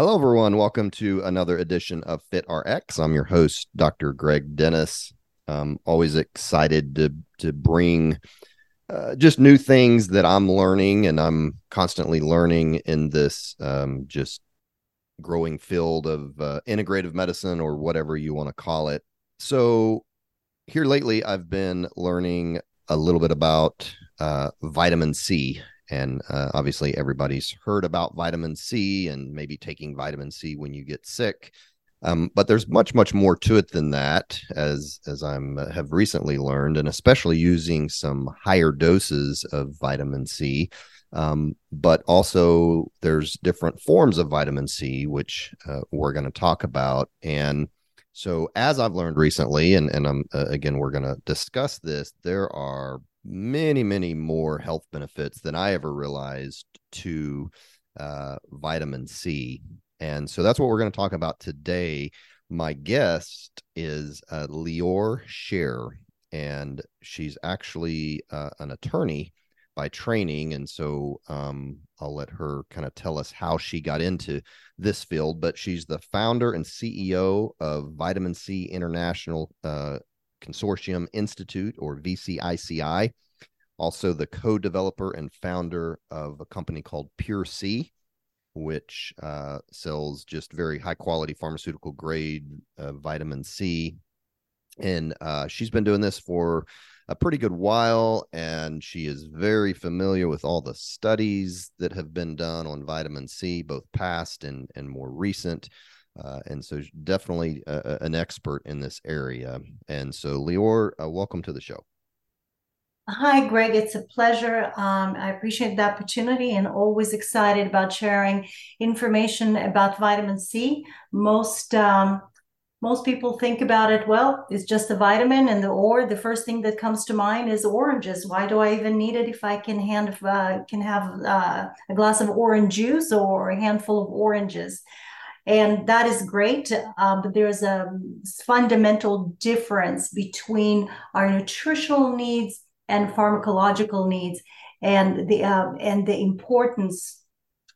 Hello, everyone. Welcome to another edition of FitRx. I'm your host, Dr. Greg Dennis. I'm always excited to to bring uh, just new things that I'm learning, and I'm constantly learning in this um, just growing field of uh, integrative medicine or whatever you want to call it. So, here lately, I've been learning a little bit about uh, vitamin C and uh, obviously, everybody's heard about vitamin C and maybe taking vitamin C when you get sick. Um, but there's much, much more to it than that, as as I'm uh, have recently learned, and especially using some higher doses of vitamin C. Um, but also, there's different forms of vitamin C, which uh, we're going to talk about. And so, as I've learned recently, and and I'm uh, again, we're going to discuss this. There are many, many more health benefits than I ever realized to uh, vitamin C. And so that's what we're going to talk about today. My guest is uh, Lior Sher, and she's actually uh, an attorney by training. And so um, I'll let her kind of tell us how she got into this field. But she's the founder and CEO of Vitamin C International uh, Consortium Institute or VCICI. Also, the co developer and founder of a company called Pur-C, which uh, sells just very high quality pharmaceutical grade uh, vitamin C. And uh, she's been doing this for a pretty good while, and she is very familiar with all the studies that have been done on vitamin C, both past and, and more recent. Uh, and so definitely an expert in this area. And so, Lior, uh, welcome to the show. Hi, Greg. It's a pleasure. Um, I appreciate the opportunity and always excited about sharing information about vitamin C. Most um, most people think about it well it's just a vitamin and the or the first thing that comes to mind is oranges why do i even need it if i can hand uh, can have uh, a glass of orange juice or a handful of oranges and that is great. But there's a fundamental difference between our nutritional needs and pharmacological needs, and the uh, and the importance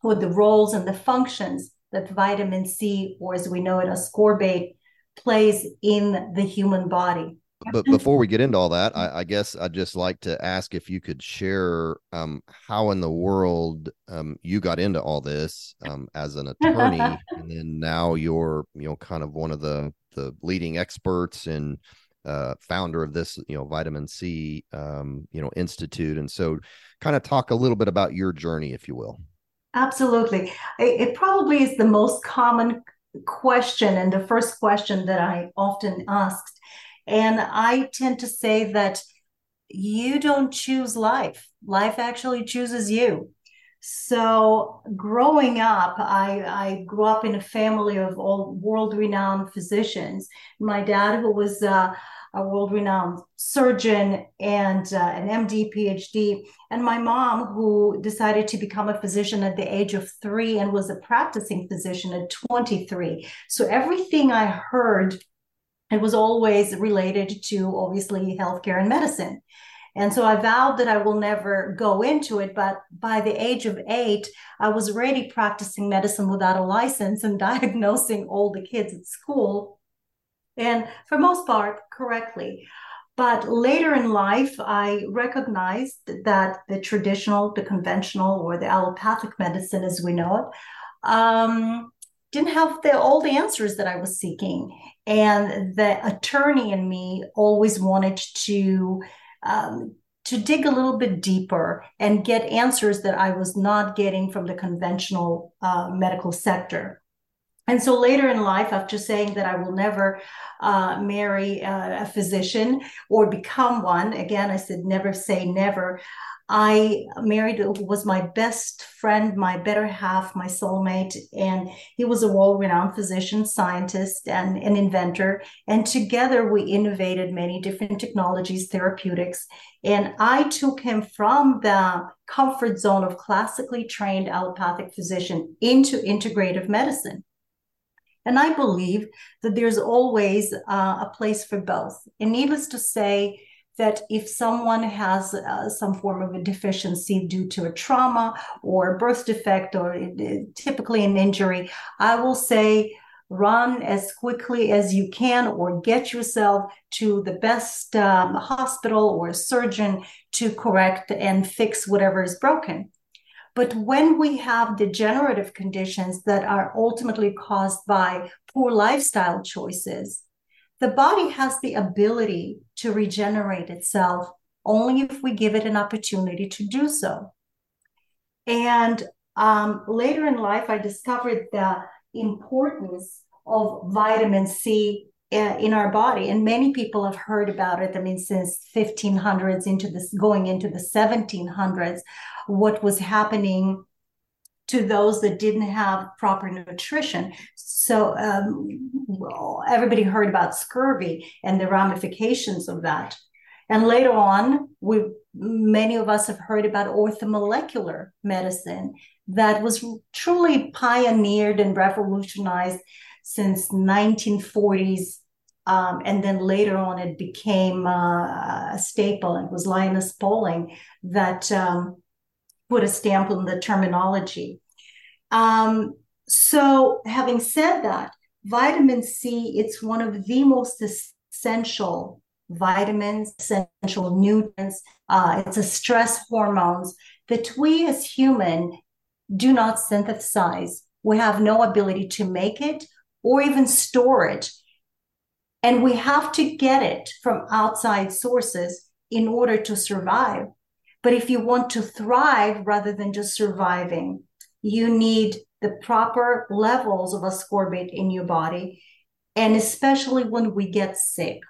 or the roles and the functions that vitamin C, or as we know it, ascorbate, plays in the human body but before we get into all that, I, I, guess I'd just like to ask if you could share um, how in the world um, you got into all this um, as an attorney, and then now you're you know kind of one of the the leading experts and uh, founder of this you know vitamin C um, you know institute, and so kind of talk a little bit about your journey, if you will. Absolutely, it, it probably is the most common question and the first question that I often asked and I tend to say that you don't choose life, life actually chooses you. So, growing up, I, I grew up in a family of all world renowned physicians. My dad, who was uh, a world renowned surgeon and uh, an MD, PhD, and my mom, who decided to become a physician at the age of three and was a practicing physician at 23. So, everything I heard it was always related to obviously healthcare and medicine. And so I vowed that I will never go into it. But by the age of eight, I was already practicing medicine without a license and diagnosing all the kids at school. And for most part, correctly. But later in life, I recognized that the traditional, the conventional, or the allopathic medicine as we know it, um, didn't have the, all the answers that I was seeking. And the attorney in me always wanted to um, to dig a little bit deeper and get answers that I was not getting from the conventional uh, medical sector. And so later in life, after saying that I will never uh, marry uh, a physician or become one, again, I said never say never. I married who was my best friend, my better half, my soulmate, and he was a world-renowned physician, scientist, and an inventor. And together we innovated many different technologies, therapeutics. And I took him from the comfort zone of classically trained allopathic physician into integrative medicine. And I believe that there's always uh, a place for both. And needless to say, that if someone has uh, some form of a deficiency due to a trauma or a birth defect or uh, typically an injury, I will say run as quickly as you can or get yourself to the best um, hospital or surgeon to correct and fix whatever is broken. But when we have degenerative conditions that are ultimately caused by poor lifestyle choices, the body has the ability to regenerate itself only if we give it an opportunity to do so. And um, later in life, I discovered the importance of vitamin C in our body, and many people have heard about it. I mean, since 1500s into this, going into the 1700s, what was happening to those that didn't have proper nutrition. So um, well, everybody heard about scurvy and the ramifications of that. And later on, we many of us have heard about orthomolecular medicine that was truly pioneered and revolutionized since 1940s. Um, and then later on, it became uh, a staple. It was Linus Pauling that um, put a stamp on the terminology. Um, so, having said that, vitamin C it's one of the most essential vitamins, essential nutrients. Uh, it's a stress hormones that we as human do not synthesize. We have no ability to make it or even store it. And we have to get it from outside sources in order to survive. But if you want to thrive rather than just surviving, you need the proper levels of ascorbate in your body, and especially when we get sick.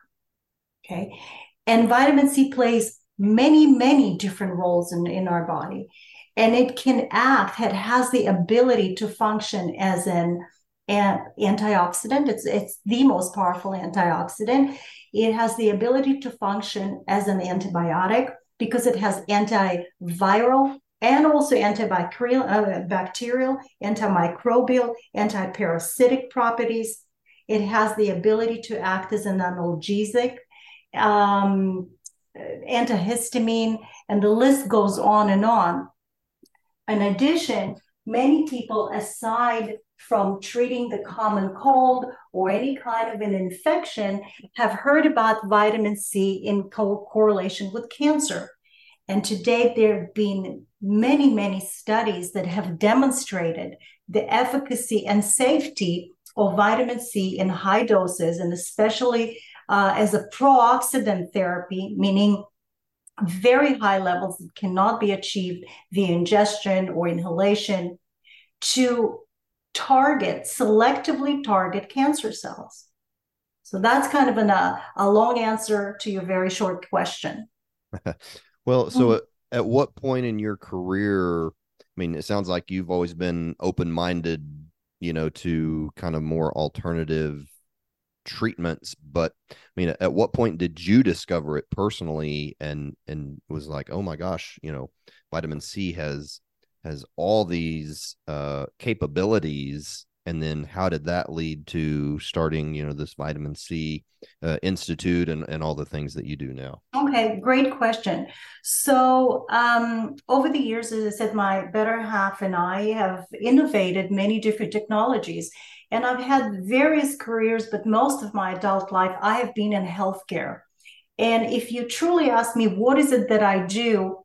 Okay. And vitamin C plays many, many different roles in, in our body. And it can act, it has the ability to function as an, antioxidant. It's, it's the most powerful antioxidant. It has the ability to function as an antibiotic because it has antiviral and also antibacterial, uh, bacterial, antimicrobial, antiparasitic properties. It has the ability to act as an analgesic, um, antihistamine, and the list goes on and on. In addition, many people, aside from treating the common cold or any kind of an infection, have heard about vitamin C in co- correlation with cancer. And to date, there have been many, many studies that have demonstrated the efficacy and safety of vitamin C in high doses, and especially uh, as a pro-oxidant therapy, meaning very high levels that cannot be achieved via ingestion or inhalation to target, selectively target cancer cells. So that's kind of an, uh, a long answer to your very short question. Well, so mm-hmm. at, at what point in your career? I mean, it sounds like you've always been open minded, you know, to kind of more alternative treatments but i mean at what point did you discover it personally and and was like oh my gosh you know vitamin c has has all these uh capabilities and then how did that lead to starting you know this vitamin c uh, institute and, and all the things that you do now? Okay great question. So um, over the years as i said my better half and i have innovated many different technologies and i've had various careers but most of my adult life i have been in healthcare. And if you truly ask me what is it that i do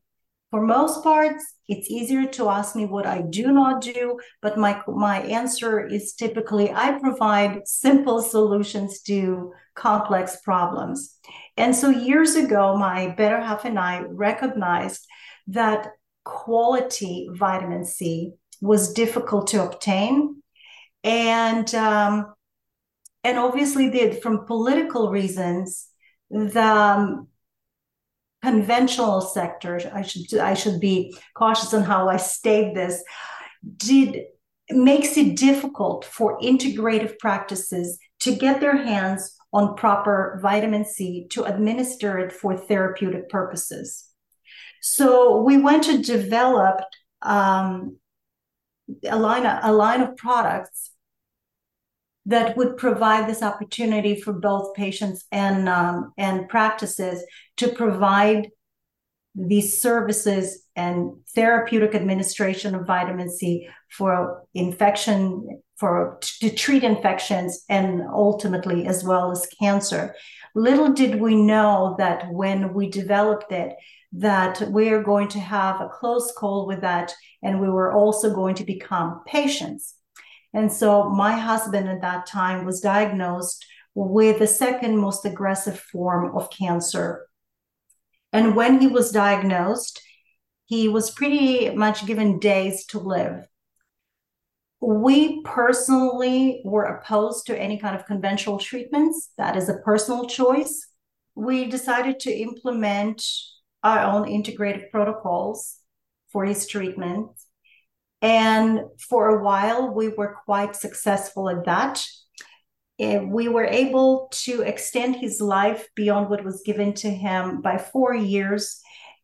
for most parts, it's easier to ask me what I do not do, but my my answer is typically I provide simple solutions to complex problems. And so years ago, my better half and I recognized that quality vitamin C was difficult to obtain, and um, and obviously, did from political reasons, the um, conventional sector, I should I should be cautious on how I state this, did makes it difficult for integrative practices to get their hands on proper vitamin C to administer it for therapeutic purposes. So we went to develop um, a line a line of products that would provide this opportunity for both patients and um, and practices to provide these services and therapeutic administration of vitamin C for infection for to treat infections and ultimately as well as cancer. Little did we know that when we developed it that we are going to have a close call with that and we were also going to become patients and so my husband at that time was diagnosed with the second most aggressive form of cancer. And when he was diagnosed, he was pretty much given days to live. We personally were opposed to any kind of conventional treatments. That is a personal choice. We decided to implement our own integrative protocols for his treatment and for a while, we were quite successful at that. We were able to extend his life beyond what was given to him by four years.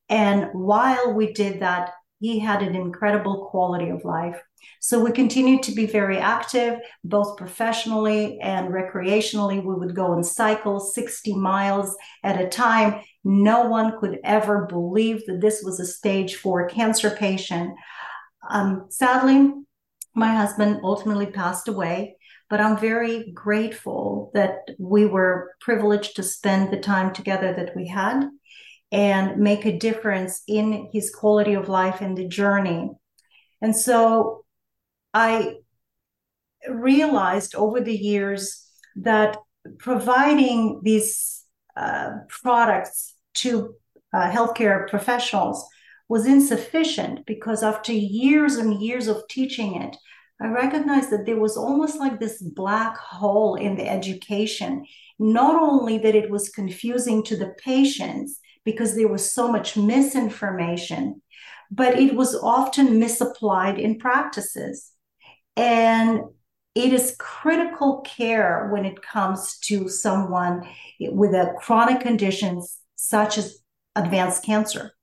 And while we did that, he had an incredible quality of life. So we continued to be very active, both professionally and recreationally. We would go and cycle 60 miles at a time. No one could ever believe that this was a stage four cancer patient. Um, sadly, my husband ultimately passed away, but I'm very grateful that we were privileged to spend the time together that we had and make a difference in his quality of life and the journey. And so I realized over the years that providing these uh, products to uh, healthcare professionals was insufficient because after years and years of teaching it, I recognized that there was almost like this black hole in the education. Not only that it was confusing to the patients because there was so much misinformation, but it was often misapplied in practices. And it is critical care when it comes to someone with a chronic conditions such as advanced cancer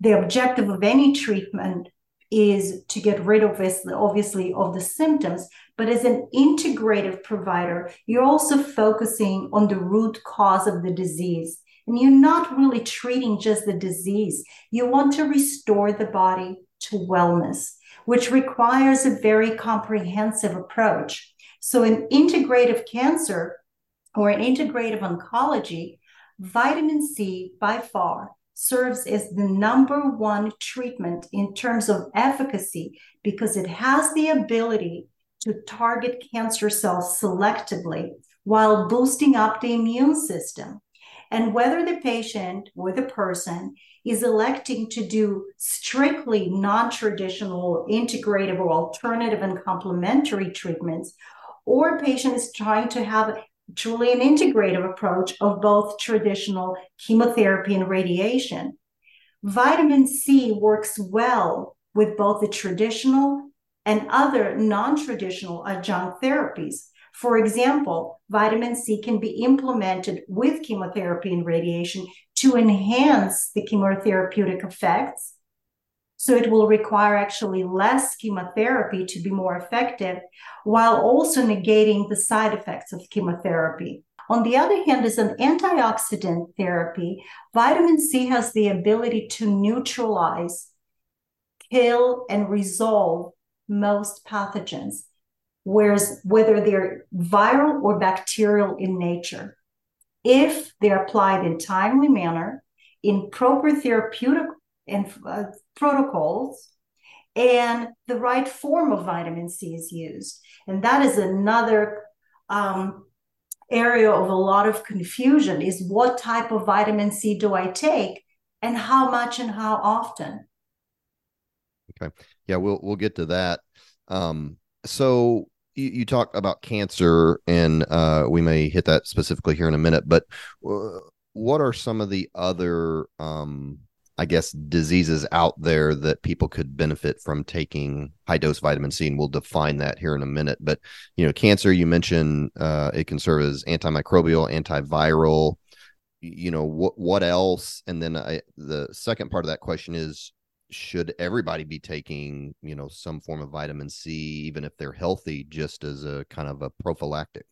the objective of any treatment is to get rid of obviously, of the symptoms. But as an integrative provider, you're also focusing on the root cause of the disease. And you're not really treating just the disease. You want to restore the body to wellness, which requires a very comprehensive approach. So, in integrative cancer or in integrative oncology, vitamin C by far serves as the number one treatment in terms of efficacy because it has the ability to target cancer cells selectively while boosting up the immune system. And whether the patient or the person is electing to do strictly non traditional, integrative, or alternative and complementary treatments, or patient is trying to have truly an integrative approach of both traditional chemotherapy and radiation. Vitamin C works well with both the traditional and other non traditional adjunct therapies. For example, vitamin C can be implemented with chemotherapy and radiation to enhance the chemotherapeutic effects so it will require actually less chemotherapy to be more effective while also negating the side effects of chemotherapy. On the other hand, as an antioxidant therapy, vitamin C has the ability to neutralize, kill, and resolve most pathogens, whereas whether they're viral or bacterial in nature, if they're applied in timely manner, in proper therapeutic and uh, protocols and the right form of vitamin C is used. And that is another um, area of a lot of confusion is what type of vitamin C do I take and how much and how often? Okay. Yeah, we'll we'll get to that. Um, so you, you talk about cancer and uh, we may hit that specifically here in a minute, but uh, what are some of the other um I guess diseases out there that people could benefit from taking high dose vitamin C, and we'll define that here in a minute. But you know, cancer, you mentioned uh, it can serve as antimicrobial, antiviral. You know what? What else? And then I, the second part of that question is: Should everybody be taking you know some form of vitamin C, even if they're healthy, just as a kind of a prophylactic?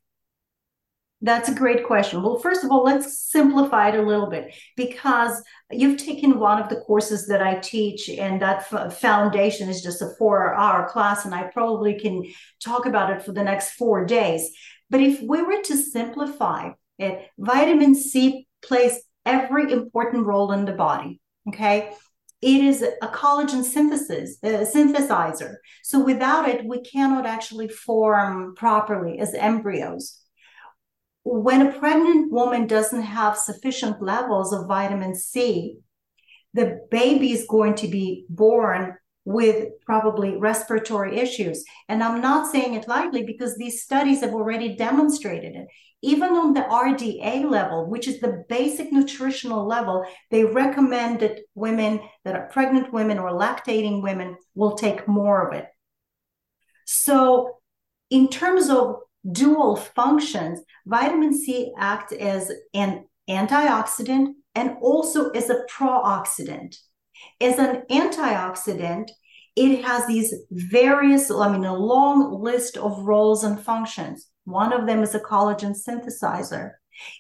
That's a great question. Well, first of all, let's simplify it a little bit because you've taken one of the courses that I teach, and that f- foundation is just a four hour class, and I probably can talk about it for the next four days. But if we were to simplify it, vitamin C plays every important role in the body. Okay. It is a collagen synthesis uh, synthesizer. So without it, we cannot actually form properly as embryos when a pregnant woman doesn't have sufficient levels of vitamin C, the baby is going to be born with probably respiratory issues. And I'm not saying it lightly because these studies have already demonstrated it. Even on the RDA level, which is the basic nutritional level, they recommend that women that are pregnant women or lactating women will take more of it. So, in terms of dual functions, vitamin C acts as an antioxidant and also as a pro-oxidant. As an antioxidant, it has these various, I mean, a long list of roles and functions. One of them is a collagen synthesizer.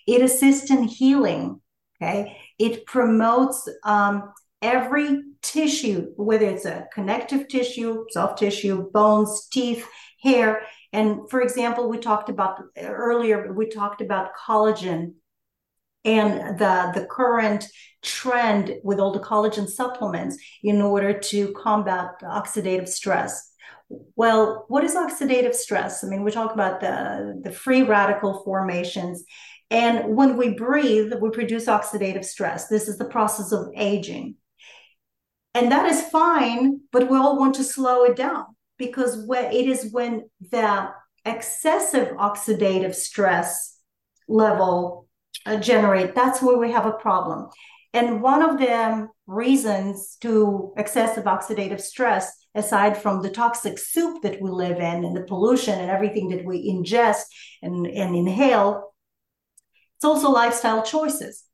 It assists in healing. Okay. It promotes um, every tissue, whether it's a connective tissue, soft tissue, bones, teeth, hair, and for example, we talked about earlier, we talked about collagen and the, the current trend with all the collagen supplements in order to combat oxidative stress. Well, what is oxidative stress? I mean, we talk about the, the free radical formations. And when we breathe, we produce oxidative stress. This is the process of aging. And that is fine, but we all want to slow it down because it is when the excessive oxidative stress level uh, generate that's where we have a problem. And one of the reasons to excessive oxidative stress aside from the toxic soup that we live in and the pollution and everything that we ingest and, and inhale it's also lifestyle choices.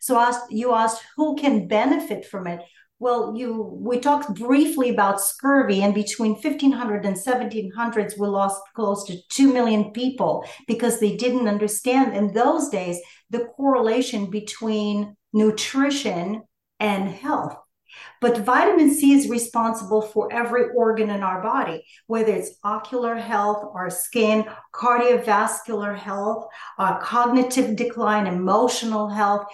So asked, you asked who can benefit from it well, you we talked briefly about scurvy, and between 1500 and 1700s, we lost close to 2 million people because they didn't understand in those days the correlation between nutrition and health. But vitamin C is responsible for every organ in our body, whether it's ocular health, our skin, cardiovascular health, our cognitive decline, emotional health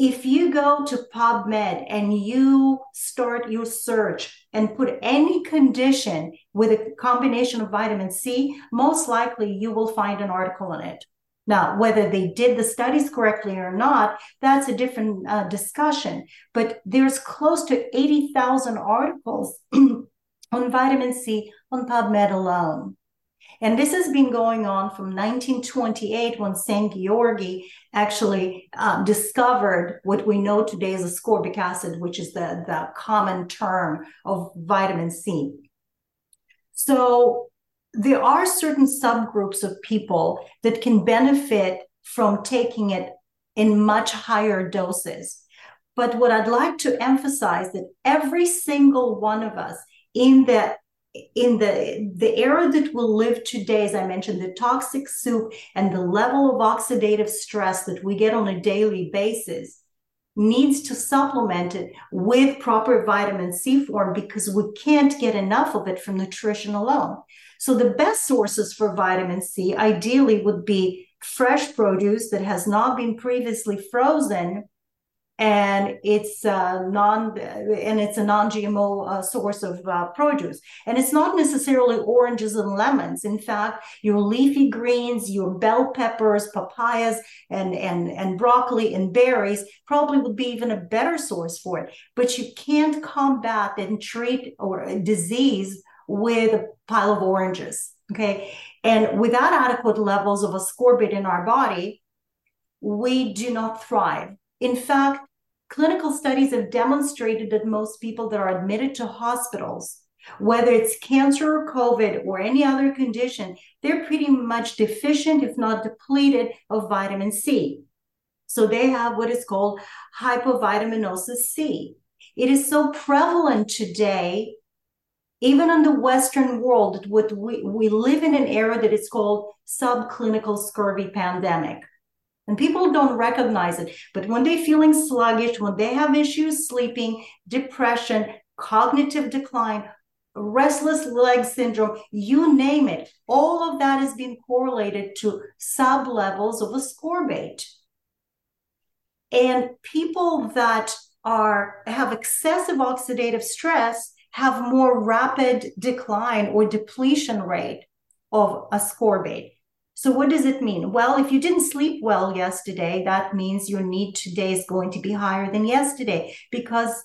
if you go to PubMed and you start your search and put any condition with a combination of vitamin C, most likely you will find an article in it. Now, whether they did the studies correctly or not, that's a different uh, discussion. But there's close to 80,000 articles on vitamin C on PubMed alone. And this has been going on from 1928 when Szent-Györgyi actually um, discovered what we know today as ascorbic acid, which is the, the common term of vitamin C. So there are certain subgroups of people that can benefit from taking it in much higher doses. But what I'd like to emphasize that every single one of us in the in the the era that we live today as i mentioned the toxic soup and the level of oxidative stress that we get on a daily basis needs to supplement it with proper vitamin c form because we can't get enough of it from nutrition alone. So the best sources for vitamin c ideally would be fresh produce that has not been previously frozen and it's non and it's a non-GMO uh, source of uh, produce. And it's not necessarily oranges and lemons. In fact, your leafy greens, your bell peppers, papayas, and and and broccoli and berries probably would be even a better source for it. But you can't combat and treat or disease with a pile of oranges. Okay, and without adequate levels of ascorbate in our body, we do not thrive In fact, clinical studies have demonstrated that most people that are admitted to hospitals, whether it's cancer or COVID or any other condition, they're pretty much deficient, if not depleted, of vitamin C. So they have what is called hypovitaminosis C. It is so prevalent today, even in the Western world, what we, we live in an era that is called subclinical scurvy pandemic. And people don't recognize it. But when they're feeling sluggish, when they have issues sleeping, depression, cognitive decline, restless leg syndrome, you name it, all of that is being correlated to sub levels of ascorbate. And people that are have excessive oxidative stress have more rapid decline or depletion rate of ascorbate. So what does it mean? Well, if you didn't sleep well yesterday, that means your need today is going to be higher than yesterday because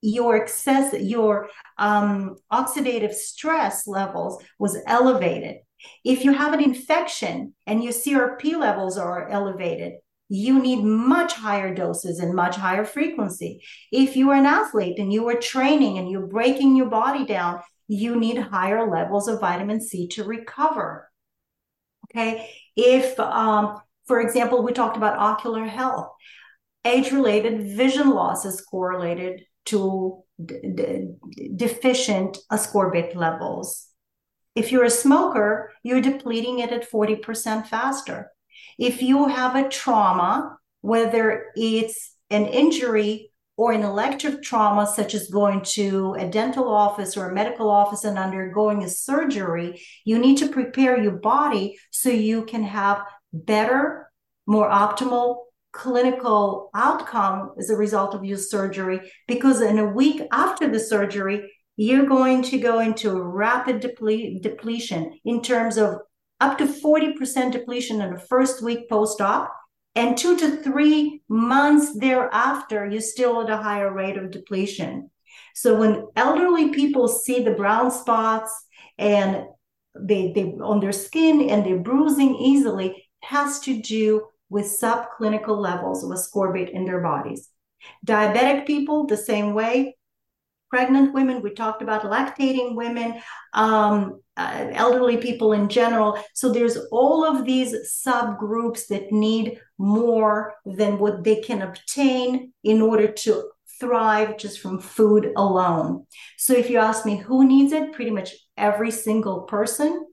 your excess, your um, oxidative stress levels was elevated. If you have an infection and your CRP levels are elevated, you need much higher doses and much higher frequency. If you are an athlete and you are training and you're breaking your body down, you need higher levels of vitamin C to recover. Okay. If, um, for example, we talked about ocular health, age related vision loss is correlated to d- d- deficient ascorbic levels. If you're a smoker, you're depleting it at 40% faster. If you have a trauma, whether it's an injury or an elective trauma, such as going to a dental office or a medical office and undergoing a surgery, you need to prepare your body so you can have better, more optimal clinical outcome as a result of your surgery. Because in a week after the surgery, you're going to go into rapid deple- depletion in terms of up to 40% depletion in the first week post op. And two to three months thereafter, you're still at a higher rate of depletion. So when elderly people see the brown spots and they, they on their skin and they're bruising easily, it has to do with subclinical levels of ascorbate in their bodies. Diabetic people, the same way pregnant women, we talked about lactating women, um, uh, elderly people in general. So there's all of these subgroups that need more than what they can obtain in order to thrive just from food alone. So if you ask me who needs it, pretty much every single person,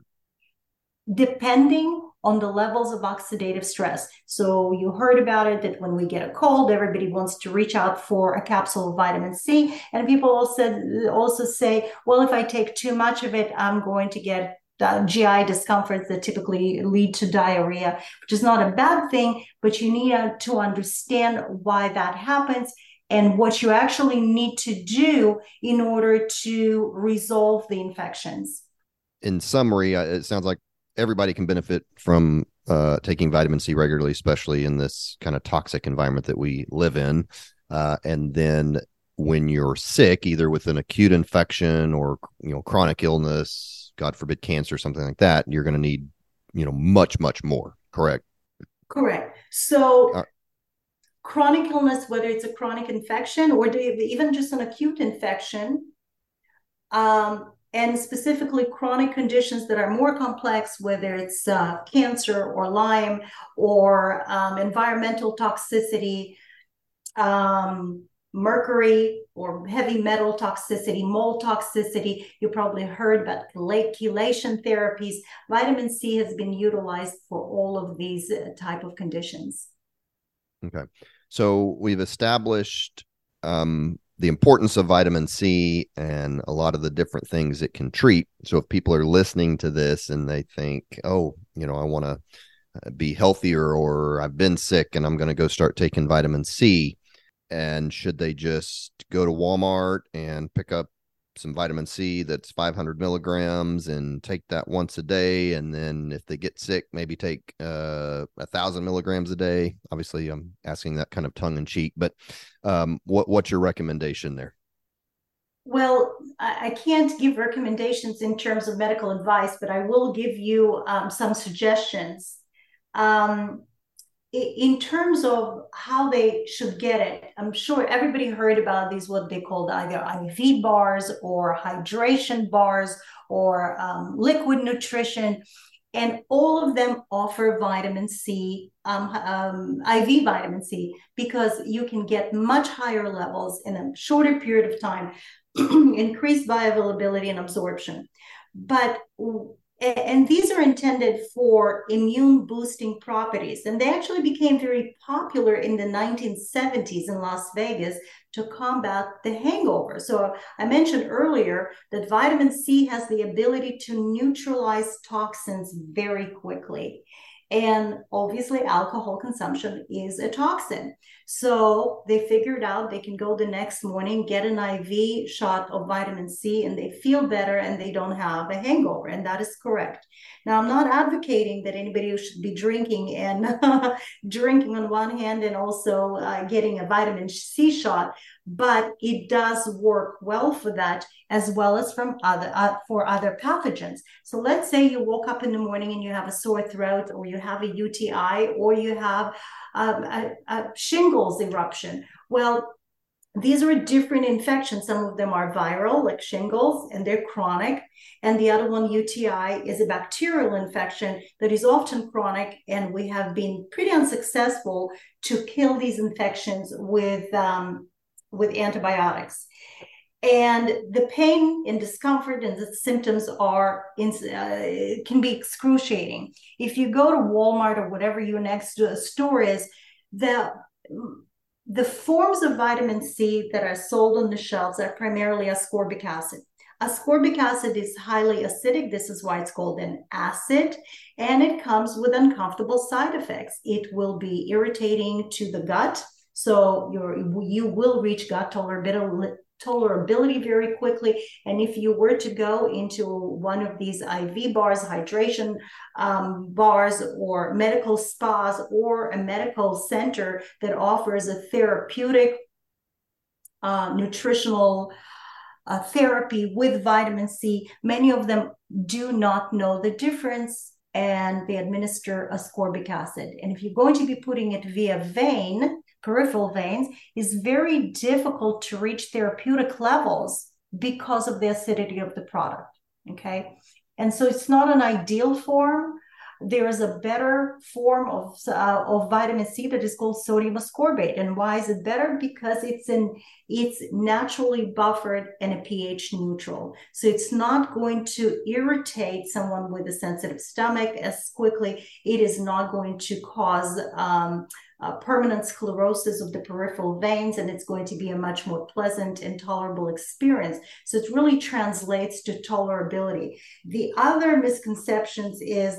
depending on the levels of oxidative stress. So you heard about it that when we get a cold, everybody wants to reach out for a capsule of vitamin C. And people also, also say, well, if I take too much of it, I'm going to get uh, GI discomforts that typically lead to diarrhea, which is not a bad thing, but you need to understand why that happens and what you actually need to do in order to resolve the infections. In summary, uh, it sounds like everybody can benefit from uh, taking vitamin C regularly, especially in this kind of toxic environment that we live in. Uh, and then when you're sick, either with an acute infection or you know chronic illness, God forbid cancer, something like that, you're going to need you know much much more. Correct. Correct. So. Uh, chronic illness, whether it's a chronic infection or even just an acute infection, um, and specifically chronic conditions that are more complex, whether it's uh, cancer or Lyme or um, environmental toxicity, um, mercury or heavy metal toxicity, mold toxicity. You probably heard about chelation therapies. Vitamin C has been utilized for all of these uh, type of conditions. Okay. So we've established um, the importance of vitamin C and a lot of the different things it can treat. So if people are listening to this and they think, "Oh, you know, I want to uh, be healthier or I've been sick and I'm going to go start taking vitamin C," and should they just go to Walmart and pick up some vitamin C that's 500 milligrams and take that once a day. And then if they get sick, maybe take uh, a thousand milligrams a day. Obviously, I'm asking that kind of tongue in cheek, but um, what, what's your recommendation there? Well, I can't give recommendations in terms of medical advice, but I will give you um, some suggestions. Um, in terms of how they should get it, I'm sure everybody heard about these, what they called either IV bars or hydration bars or um, liquid nutrition. And all of them offer vitamin C, um, um, IV vitamin C, because you can get much higher levels in a shorter period of time, increased bioavailability and absorption. But and these are intended for immune boosting properties. And they actually became very popular in the 1970s in Las Vegas to combat the hangover. So I mentioned earlier that vitamin C has the ability to neutralize toxins very quickly. And obviously, alcohol consumption is a toxin. So they figured out they can go the next morning, get an IV shot of vitamin C, and they feel better and they don't have a hangover. And that is correct. Now, I'm not advocating that anybody should be drinking and drinking on one hand and also uh, getting a vitamin C shot, but it does work well for that as well as from other uh, for other pathogens. So let's say you woke up in the morning and you have a sore throat, or you have a UTI, or you have um, a, a shingles eruption. Well, these are different infections. Some of them are viral, like shingles, and they're chronic. And the other one, UTI, is a bacterial infection that is often chronic. And we have been pretty unsuccessful to kill these infections with, um, with antibiotics. And the pain and discomfort and the symptoms are in, uh, can be excruciating. If you go to walmart or whatever your next store is the the forms of vitamin c that are sold on the shelves are primarily ascorbic acid. Ascorbic acid is highly acidic. This is why it's called an acid. And it comes with uncomfortable side effects. It will be irritating to the gut so you you will reach gut tolerability tolerability very quickly. And if you were to go into one of these IV bars, hydration um, bars, or medical spas, or a medical center that offers a therapeutic uh, nutritional uh, therapy with vitamin C, many of them do not know the difference and they administer ascorbic acid. And if you're going to be putting it via vein, peripheral veins, is very difficult to reach therapeutic levels because of the acidity of the product. Okay. And so it's not an ideal form. There is a better form of, uh, of vitamin C that is called sodium ascorbate. And why is it better? Because it's in it's naturally buffered and a pH neutral. So it's not going to irritate someone with a sensitive stomach as quickly. It is not going to cause um, uh, permanent sclerosis of the peripheral veins, and it's going to be a much more pleasant and tolerable experience. So it really translates to tolerability. The other misconceptions is,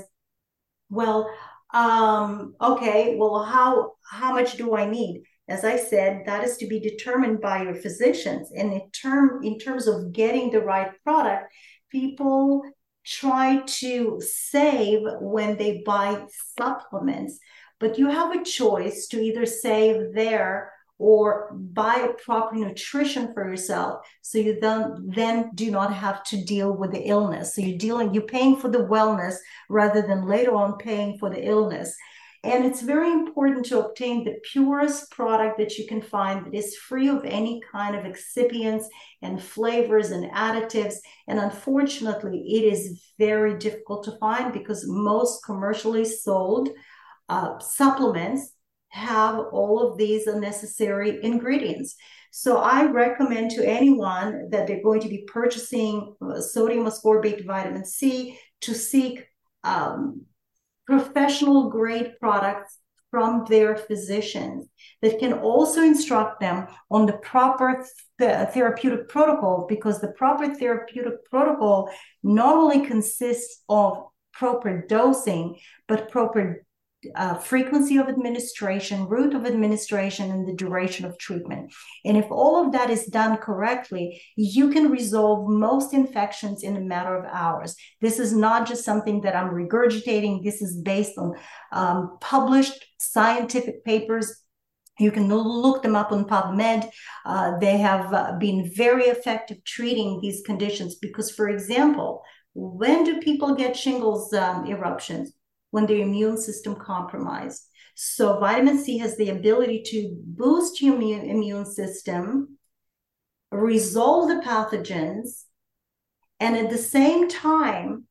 well, um, okay, well, how how much do I need? As I said, that is to be determined by your physicians. And in term in terms of getting the right product, people try to save when they buy supplements but you have a choice to either save there or buy a proper nutrition for yourself so you then then do not have to deal with the illness. So you're dealing you're paying for the wellness rather than later on paying for the illness. And it's very important to obtain the purest product that you can find that is free of any kind of excipients and flavors and additives. And unfortunately it is very difficult to find because most commercially sold uh, supplements have all of these unnecessary ingredients. So I recommend to anyone that they're going to be purchasing uh, sodium ascorbate vitamin C to seek um, professional grade products from their physicians that can also instruct them on the proper th- therapeutic protocol because the proper therapeutic protocol not only consists of proper dosing but proper uh, frequency of administration, route of administration, and the duration of treatment. And if all of that is done correctly, you can resolve most infections in a matter of hours. This is not just something that I'm regurgitating, this is based on um, published scientific papers you can look them up on PubMed. Uh, they have uh, been very effective treating these conditions because, for example, when do people get shingles um, eruptions? When the immune system compromised. So vitamin C has the ability to boost your immune, immune system, resolve the pathogens, and at the same time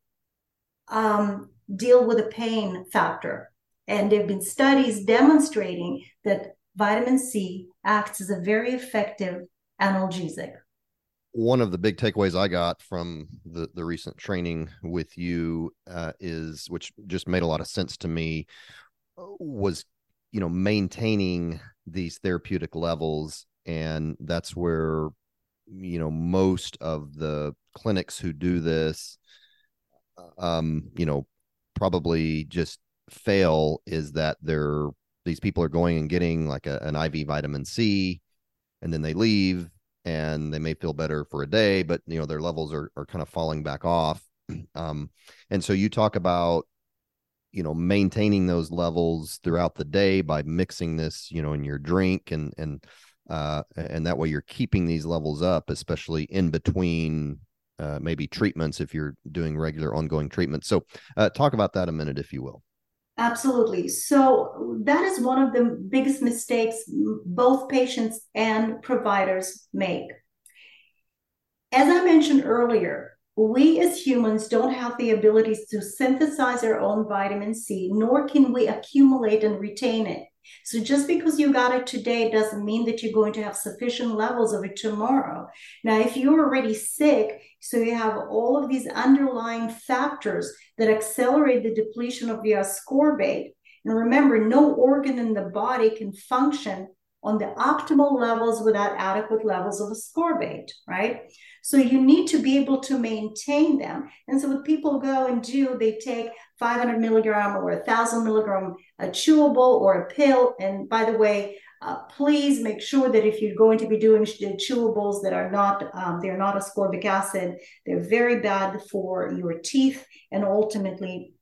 um, deal with the pain factor. And there have been studies demonstrating that vitamin C acts as a very effective analgesic. One of the big takeaways I got from the, the recent training with you uh, is, which just made a lot of sense to me, was you know maintaining these therapeutic levels, and that's where you know most of the clinics who do this, um, you know, probably just fail is that they're these people are going and getting like a, an IV vitamin C and then they leave and they may feel better for a day, but you know, their levels are, are kind of falling back off. Um, and so you talk about, you know, maintaining those levels throughout the day by mixing this, you know, in your drink and, and, uh, and that way you're keeping these levels up, especially in between uh, maybe treatments if you're doing regular ongoing treatment. So, uh, talk about that a minute, if you will. Absolutely. So that is one of the biggest mistakes both patients and providers make. As I mentioned earlier, we as humans don't have the abilities to synthesize our own vitamin C, nor can we accumulate and retain it. So just because you got it today doesn't mean that you're going to have sufficient levels of it tomorrow. Now, if you're already sick, so you have all of these underlying factors that accelerate the depletion of your ascorbate. And remember, no organ in the body can function on the optimal levels without adequate levels of ascorbate, right? So you need to be able to maintain them. And so what people go and do, they take 500 milligram or 1,000 milligram a chewable or a pill. And by the way, uh, please make sure that if you're going to be doing chewables that are not, um, they're not ascorbic acid, they're very bad for your teeth and ultimately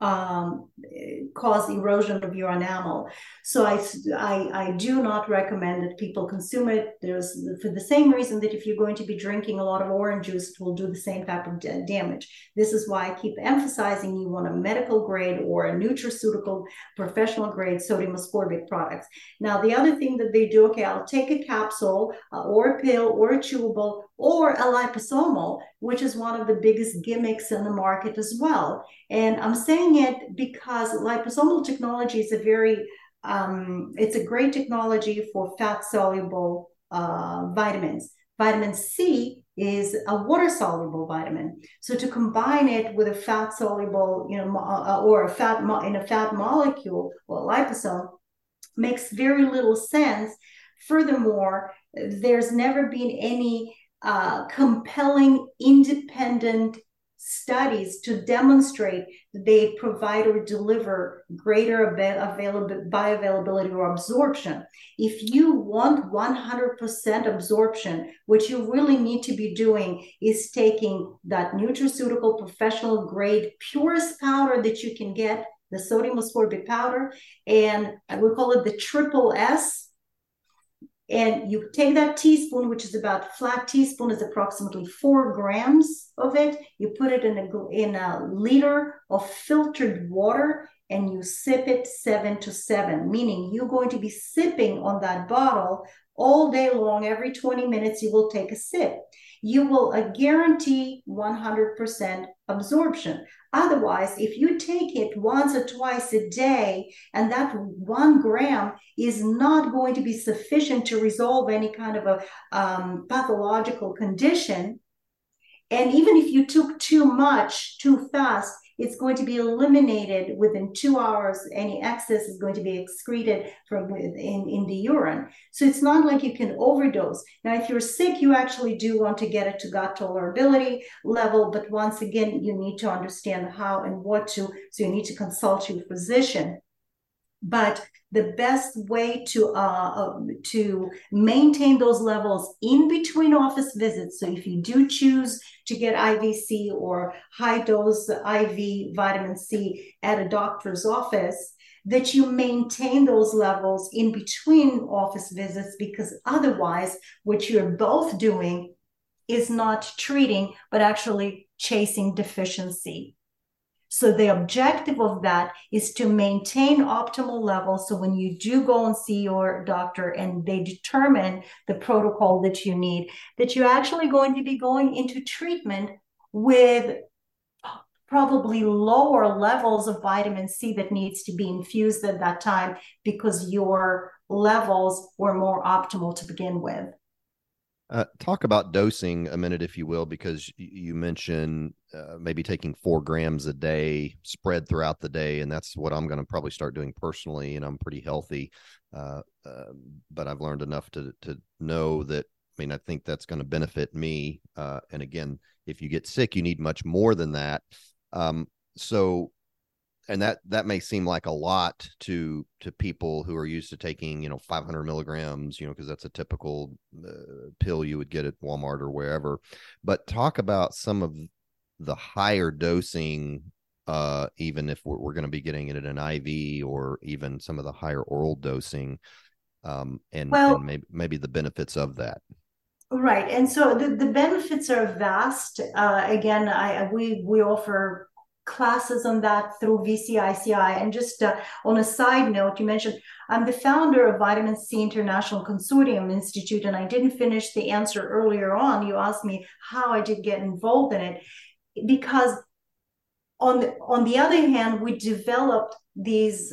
um, cause erosion of your enamel. So I, I, I do not recommend that people consume it. There's for the same reason that if you're going to be drinking a lot of orange juice, it will do the same type of damage. This is why I keep emphasizing you want a medical grade or a nutraceutical professional grade sodium ascorbate products. Now, the other thing that they do, okay, I'll take a capsule uh, or a pill or a chewable or a liposomal, which is one of the biggest gimmicks in the market as well. And I'm saying it because liposomal technology is a very, um, it's a great technology for fat soluble uh, vitamins. Vitamin C is a water soluble vitamin. So to combine it with a fat soluble, you know, uh, or a fat mo- in a fat molecule or liposome makes very little sense. Furthermore, there's never been any uh, compelling independent studies to demonstrate that they provide or deliver greater availability, bioavailability or absorption. If you want 100% absorption, what you really need to be doing is taking that nutraceutical professional grade purest powder that you can get, the sodium ascorbate powder, and we call it the triple S and you take that teaspoon, which is about flat teaspoon is approximately four grams of it. You put it in a in a liter of filtered water, and you sip it seven to seven. Meaning you're going to be sipping on that bottle all day long. Every 20 minutes, you will take a sip. You will uh, guarantee 100% absorption. Otherwise, if you take it once or twice a day, and that one gram is not going to be sufficient to resolve any kind of a um, pathological condition, and even if you took too much too fast, it's going to be eliminated within two hours. Any excess is going to be excreted from in, in the urine. So it's not like you can overdose. Now, if you're sick, you actually do want to get it to gut tolerability level. But once again, you need to understand how and what to, so you need to consult your physician but the best way to uh, um, to maintain those levels in between office visits so if you do choose to get ivc or high dose iv vitamin c at a doctor's office that you maintain those levels in between office visits because otherwise what you're both doing is not treating but actually chasing deficiency So the objective of that is to maintain optimal levels. So when you do go and see your doctor and they determine the protocol that you need, that you're actually going to be going into treatment with probably lower levels of vitamin C that needs to be infused at that time because your levels were more optimal to begin with. Uh, talk about dosing a minute, if you will, because you mentioned uh, maybe taking four grams a day spread throughout the day. And that's what I'm going to probably start doing personally. And I'm pretty healthy. Uh, uh but I've learned enough to, to know that, I mean, I think that's going to benefit me. Uh, and again, if you get sick, you need much more than that. Um, so and that that may seem like a lot to to people who are used to taking you know 500 milligrams you know because that's a typical uh, pill you would get at walmart or wherever. But talk about some of the higher dosing uh even if we're, we're going to be getting it at an iv or even some of the higher oral dosing um and, well, and maybe maybe the benefits of that. Right and so the, the benefits are vast. Uh again i we we offer classes on that through VCICI. And just uh, on a side note, you mentioned I'm the founder of Vitamin C International Consortium Institute, and I didn't finish the answer earlier on. You asked me how I did get involved in it because on the, on the other hand, we developed these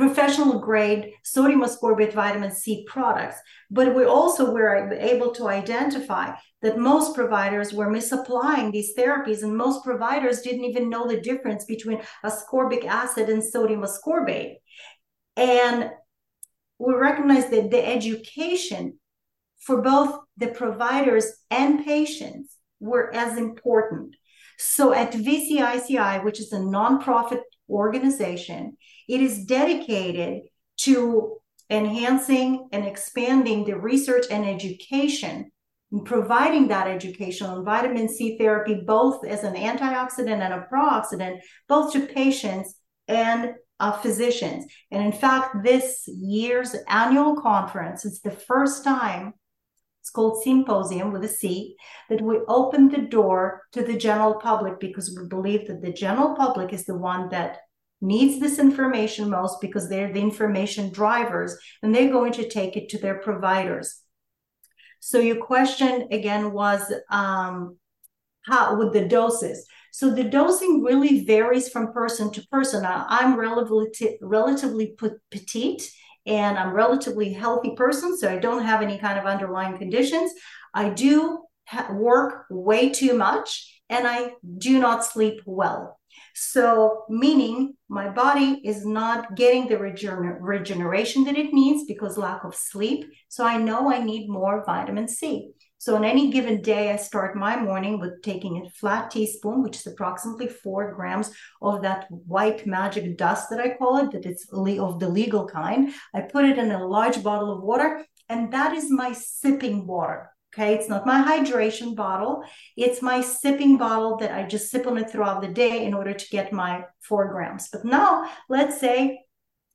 professional grade sodium ascorbate vitamin C products. But we also were able to identify that most providers were misapplying these therapies, and most providers didn't even know the difference between ascorbic acid and sodium ascorbate. And we recognize that the education for both the providers and patients were as important. So at VCICI, which is a nonprofit organization, it is dedicated to enhancing and expanding the research and education and providing that education on vitamin C therapy, both as an antioxidant and a pro-oxidant, both to patients and uh, physicians. And in fact, this year's annual conference is the first time it's called Symposium with a C, that we opened the door to the general public because we believe that the general public is the one that needs this information most because they're the information drivers and they're going to take it to their providers. So your question again was um, how with the doses. So the dosing really varies from person to person. I'm relatively relatively petite and I'm a relatively healthy person, so I don't have any kind of underlying conditions. I do work way too much and I do not sleep well. So, meaning my body is not getting the regener- regeneration that it needs because lack of sleep. So, I know I need more vitamin C. So, on any given day, I start my morning with taking a flat teaspoon, which is approximately four grams of that white magic dust that I call it, that it's of the legal kind. I put it in a large bottle of water, and that is my sipping water. Okay, it's not my hydration bottle. It's my sipping bottle that I just sip on it throughout the day in order to get my four grams. But now, let's say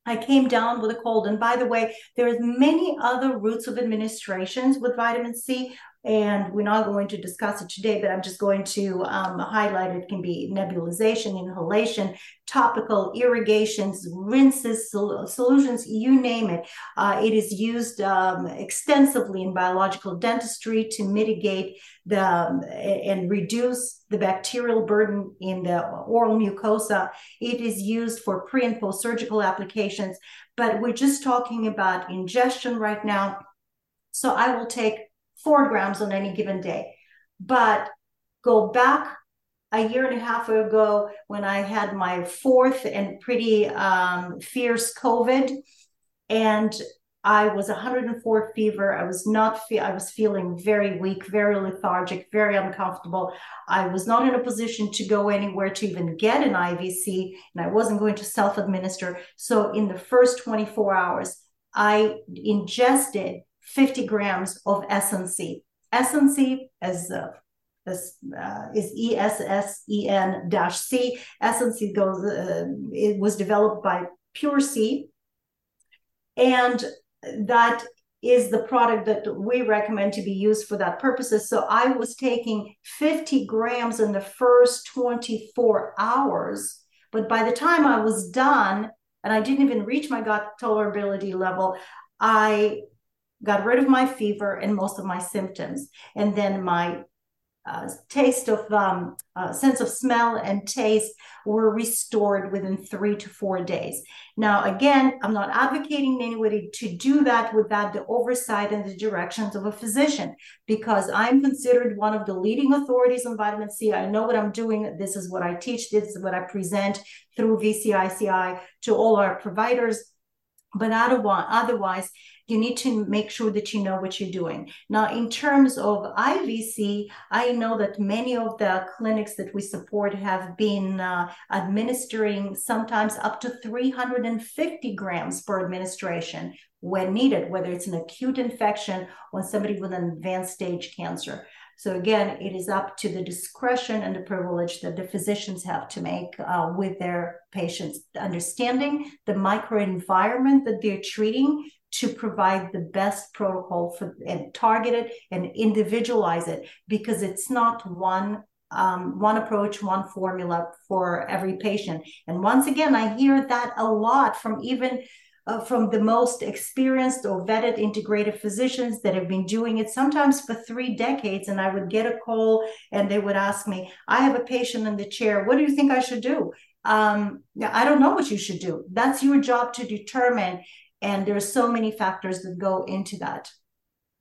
I came down with a cold. And by the way, there's many other routes of administrations with vitamin C and we're not going to discuss it today, but I'm just going to um, highlight it. can be nebulization, inhalation, topical, irrigations, rinses, sol- solutions, you name it. Uh, it is used um, extensively in biological dentistry to mitigate the um, and reduce the bacterial burden in the oral mucosa. It is used for pre and post surgical applications, but we're just talking about ingestion right now. So I will take four grams on any given day. But go back a year and a half ago when I had my fourth and pretty um, fierce COVID, and I was 104 fever. I was not. Fe- I was feeling very weak, very lethargic, very uncomfortable. I was not in a position to go anywhere to even get an IVC, and I wasn't going to self-administer. So in the first 24 hours, I ingested 50 grams of SNC. SNC is uh, as, uh, is ESSEN dash C. SNC goes. Uh, it was developed by Pur-C, and that is the product that we recommend to be used for that purposes. So I was taking 50 grams in the first 24 hours. But by the time I was done, and I didn't even reach my gut tolerability level, I got rid of my fever and most of my symptoms. And then my uh, taste of um, uh, sense of smell and taste were restored within three to four days. Now, again, I'm not advocating anybody to do that without the oversight and the directions of a physician because I'm considered one of the leading authorities on vitamin C. I know what I'm doing. This is what I teach. This is what I present through VCICI to all our providers. But I don't want otherwise, you need to make sure that you know what you're doing. Now, in terms of IVC, I know that many of the clinics that we support have been uh, administering sometimes up to 350 grams per administration when needed, whether it's an acute infection or somebody with an advanced stage cancer. So again, it is up to the discretion and the privilege that the physicians have to make uh, with their patients, understanding the microenvironment that they're treating to provide the best protocol for and target it and individualize it because it's not one um, one approach, one formula for every patient. And once again, I hear that a lot from even uh, from the most experienced or vetted integrative physicians that have been doing it sometimes for three decades. And I would get a call and they would ask me, I have a patient in the chair. What do you think I should do? Um, I don't know what you should do. That's your job to determine. And there are so many factors that go into that.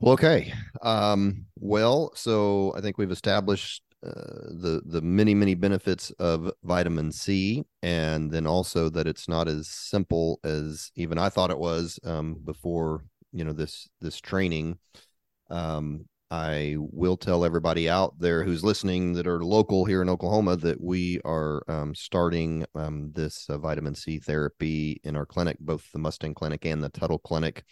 Okay. Um, well, so I think we've established uh, the the many many benefits of vitamin C, and then also that it's not as simple as even I thought it was um, before you know this this training. Um, I will tell everybody out there who's listening that are local here in Oklahoma that we are um, starting um, this uh, vitamin C therapy in our clinic, both the Mustang Clinic and the Tuttle Clinic,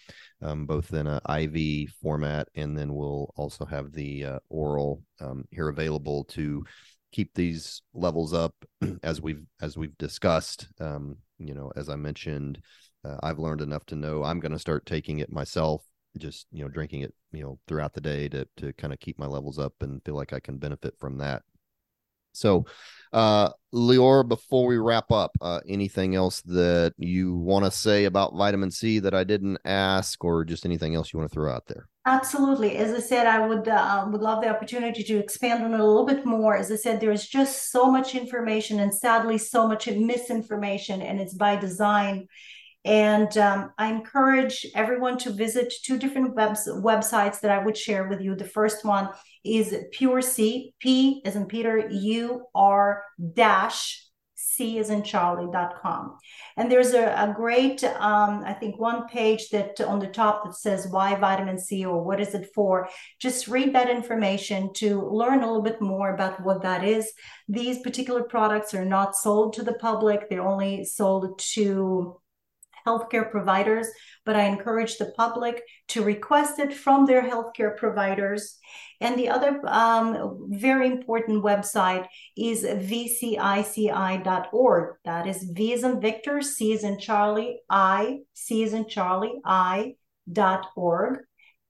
um, both in an IV format, and then we'll also have the uh, oral um, here available to keep these levels up as we've as we've discussed. Um, you know, as I mentioned, uh, I've learned enough to know I'm going to start taking it myself just you know drinking it you know throughout the day to to kind of keep my levels up and feel like I can benefit from that. So, uh, Lior, before we wrap up, uh, anything else that you want to say about vitamin C that I didn't ask, or just anything else you want to throw out there? Absolutely. As I said, I would uh, would love the opportunity to expand on it a little bit more. As I said, there is just so much information, and sadly, so much misinformation, and it's by design. And um, I encourage everyone to visit two different webs- websites that I would share with you. The first one is Pur-C, P as in Peter, U R dash C as in Charlie.com. And there's a, a great, um, I think, one page that on the top that says why vitamin C or what is it for. Just read that information to learn a little bit more about what that is. These particular products are not sold to the public, they're only sold to healthcare providers, but I encourage the public to request it from their healthcare providers. And the other um, very important website is vcici.org. That is V as in Victor, C as in Charlie, I, C as in Charlie, I dot org.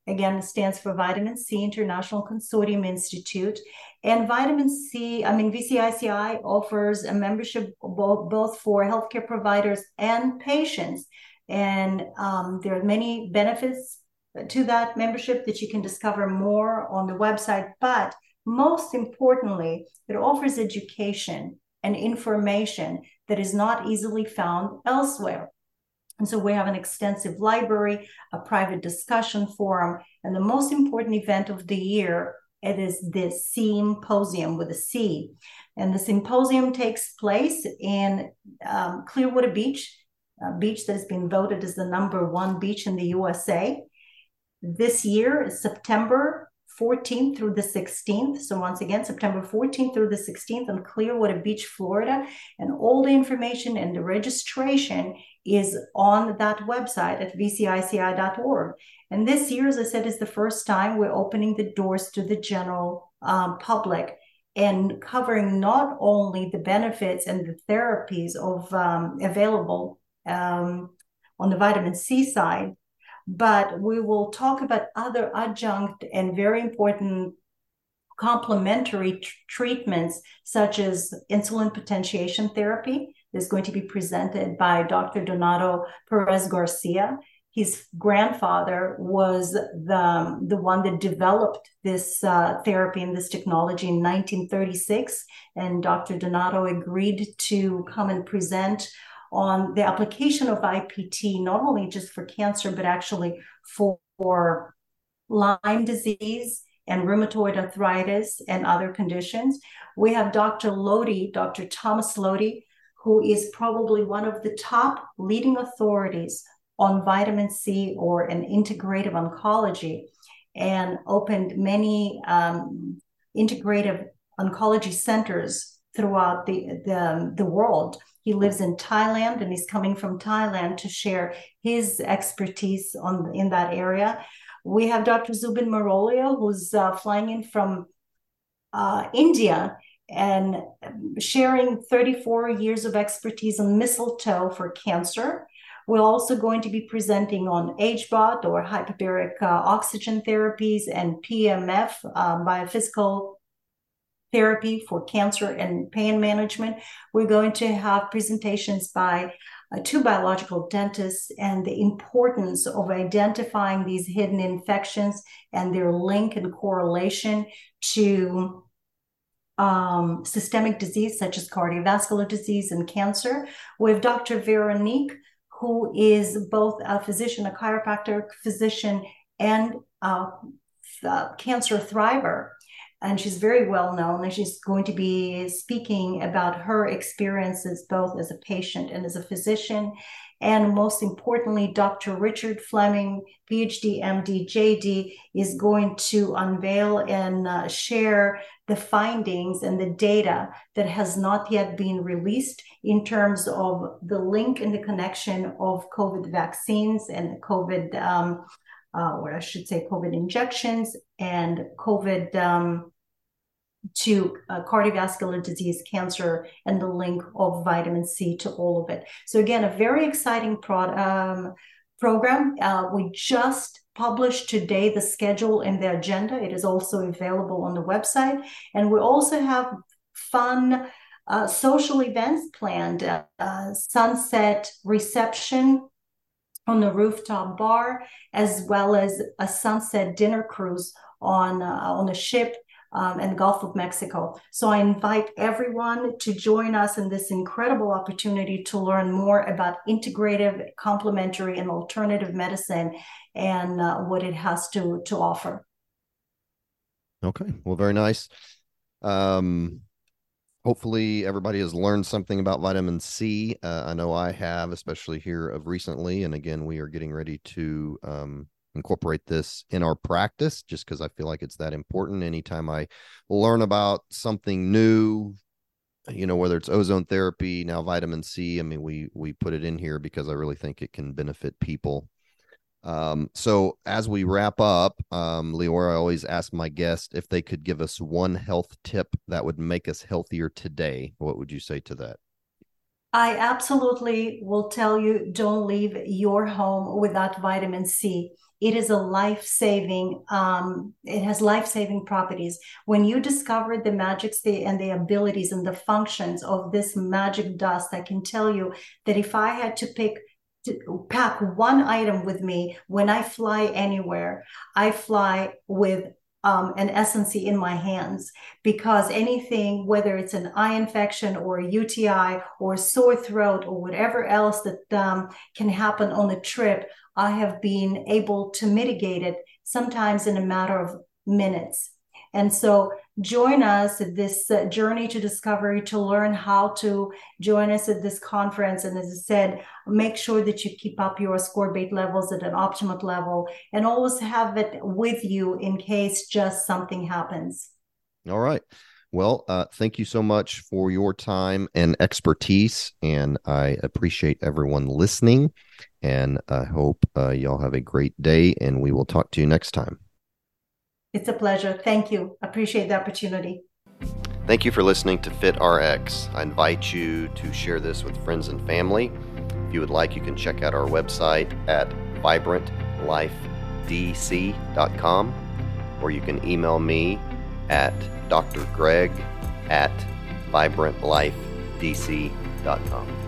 Again, it stands for Vitamin C International Consortium Institute. And vitamin C, I mean, VCICI offers a membership both, both for healthcare providers and patients. And um, there are many benefits to that membership that you can discover more on the website. But most importantly, it offers education and information that is not easily found elsewhere. And so we have an extensive library, a private discussion forum, and the most important event of the year it is the symposium with a C. And the symposium takes place in um, Clearwater Beach, a beach that has been voted as the number one beach in the USA. This year September 14th through the 16th. So once again, September 14th through the 16th on Clearwater Beach, Florida. And all the information and the registration is on that website at vcici.org. And this year, as I said, is the first time we're opening the doors to the general um, public and covering not only the benefits and the therapies of um, available um, on the vitamin C side, but we will talk about other adjunct and very important complementary t- treatments such as insulin potentiation therapy is going to be presented by Dr. Donato Perez Garcia. His grandfather was the, the one that developed this uh, therapy and this technology in 1936. And Dr. Donato agreed to come and present on the application of IPT, not only just for cancer, but actually for, for Lyme disease and rheumatoid arthritis and other conditions. We have Dr. Lodi, Dr. Thomas Lodi, who is probably one of the top leading authorities on vitamin C or an integrative oncology and opened many um, integrative oncology centers throughout the, the, the world. He lives in Thailand and he's coming from Thailand to share his expertise on in that area. We have Dr. Zubin Marolio, who's uh, flying in from uh, India and sharing 34 years of expertise on mistletoe for cancer. We're also going to be presenting on HBOT or hyperbaric uh, oxygen therapies and PMF, uh, biophysical therapy for cancer and pain management. We're going to have presentations by uh, two biological dentists and the importance of identifying these hidden infections and their link and correlation to um, systemic disease such as cardiovascular disease and cancer. We have Dr. Veronique, who is both a physician, a chiropractor physician, and a, a cancer thriver and she's very well known and she's going to be speaking about her experiences both as a patient and as a physician and most importantly dr richard fleming phd md jd is going to unveil and uh, share the findings and the data that has not yet been released in terms of the link and the connection of covid vaccines and covid um, uh, or I should say COVID injections and COVID um, to uh, cardiovascular disease, cancer, and the link of vitamin C to all of it. So again, a very exciting pro- um, program. Uh, we just published today the schedule and the agenda. It is also available on the website, and we also have fun. Uh, social events planned, uh, sunset reception on the rooftop bar, as well as a sunset dinner cruise on uh, on a ship um, and Gulf of Mexico. So I invite everyone to join us in this incredible opportunity to learn more about integrative, complementary, and alternative medicine and uh, what it has to to offer. Okay, well, very nice. Um, hopefully, everybody has learned something about vitamin C. Uh, I know I have, especially here of recently. And again, we are getting ready to um, incorporate this in our practice just because I feel like it's that important. Anytime I learn about something new, you know, whether it's ozone therapy, now vitamin C, I mean, we we put it in here because I really think it can benefit people. Um, so as we wrap up, um, Leora, I always ask my guest if they could give us one health tip that would make us healthier today. What would you say to that? I absolutely will tell you don't leave your home without vitamin C. It is a life-saving um, it has life-saving properties. When you discover the magic and the abilities and the functions of this magic dust i can tell you that if i had to pick to pack one item with me when i fly anywhere i fly with um, an Essency in my hands because anything, whether it's an eye infection or a UTI or a sore throat or whatever else that um, can happen on a trip, I have been able to mitigate it sometimes in a matter of minutes. And so join us at this uh, journey to discovery to learn how to join us at this conference. And as I said, make sure that you keep up your ascorbate levels at an optimal level and always have it with you in case just something happens. All right. Well, uh, thank you so much for your time and expertise. And I appreciate everyone listening. And I hope uh, y'all have a great day. And we will talk to you next time. It's a pleasure. Thank you. Appreciate the opportunity. Thank you for listening to Fit RX. I invite you to share this with friends and family. If you would like, you can check out our website at vibrantlifedc.com or you can email me at drgreg at vibrantlifedc.com.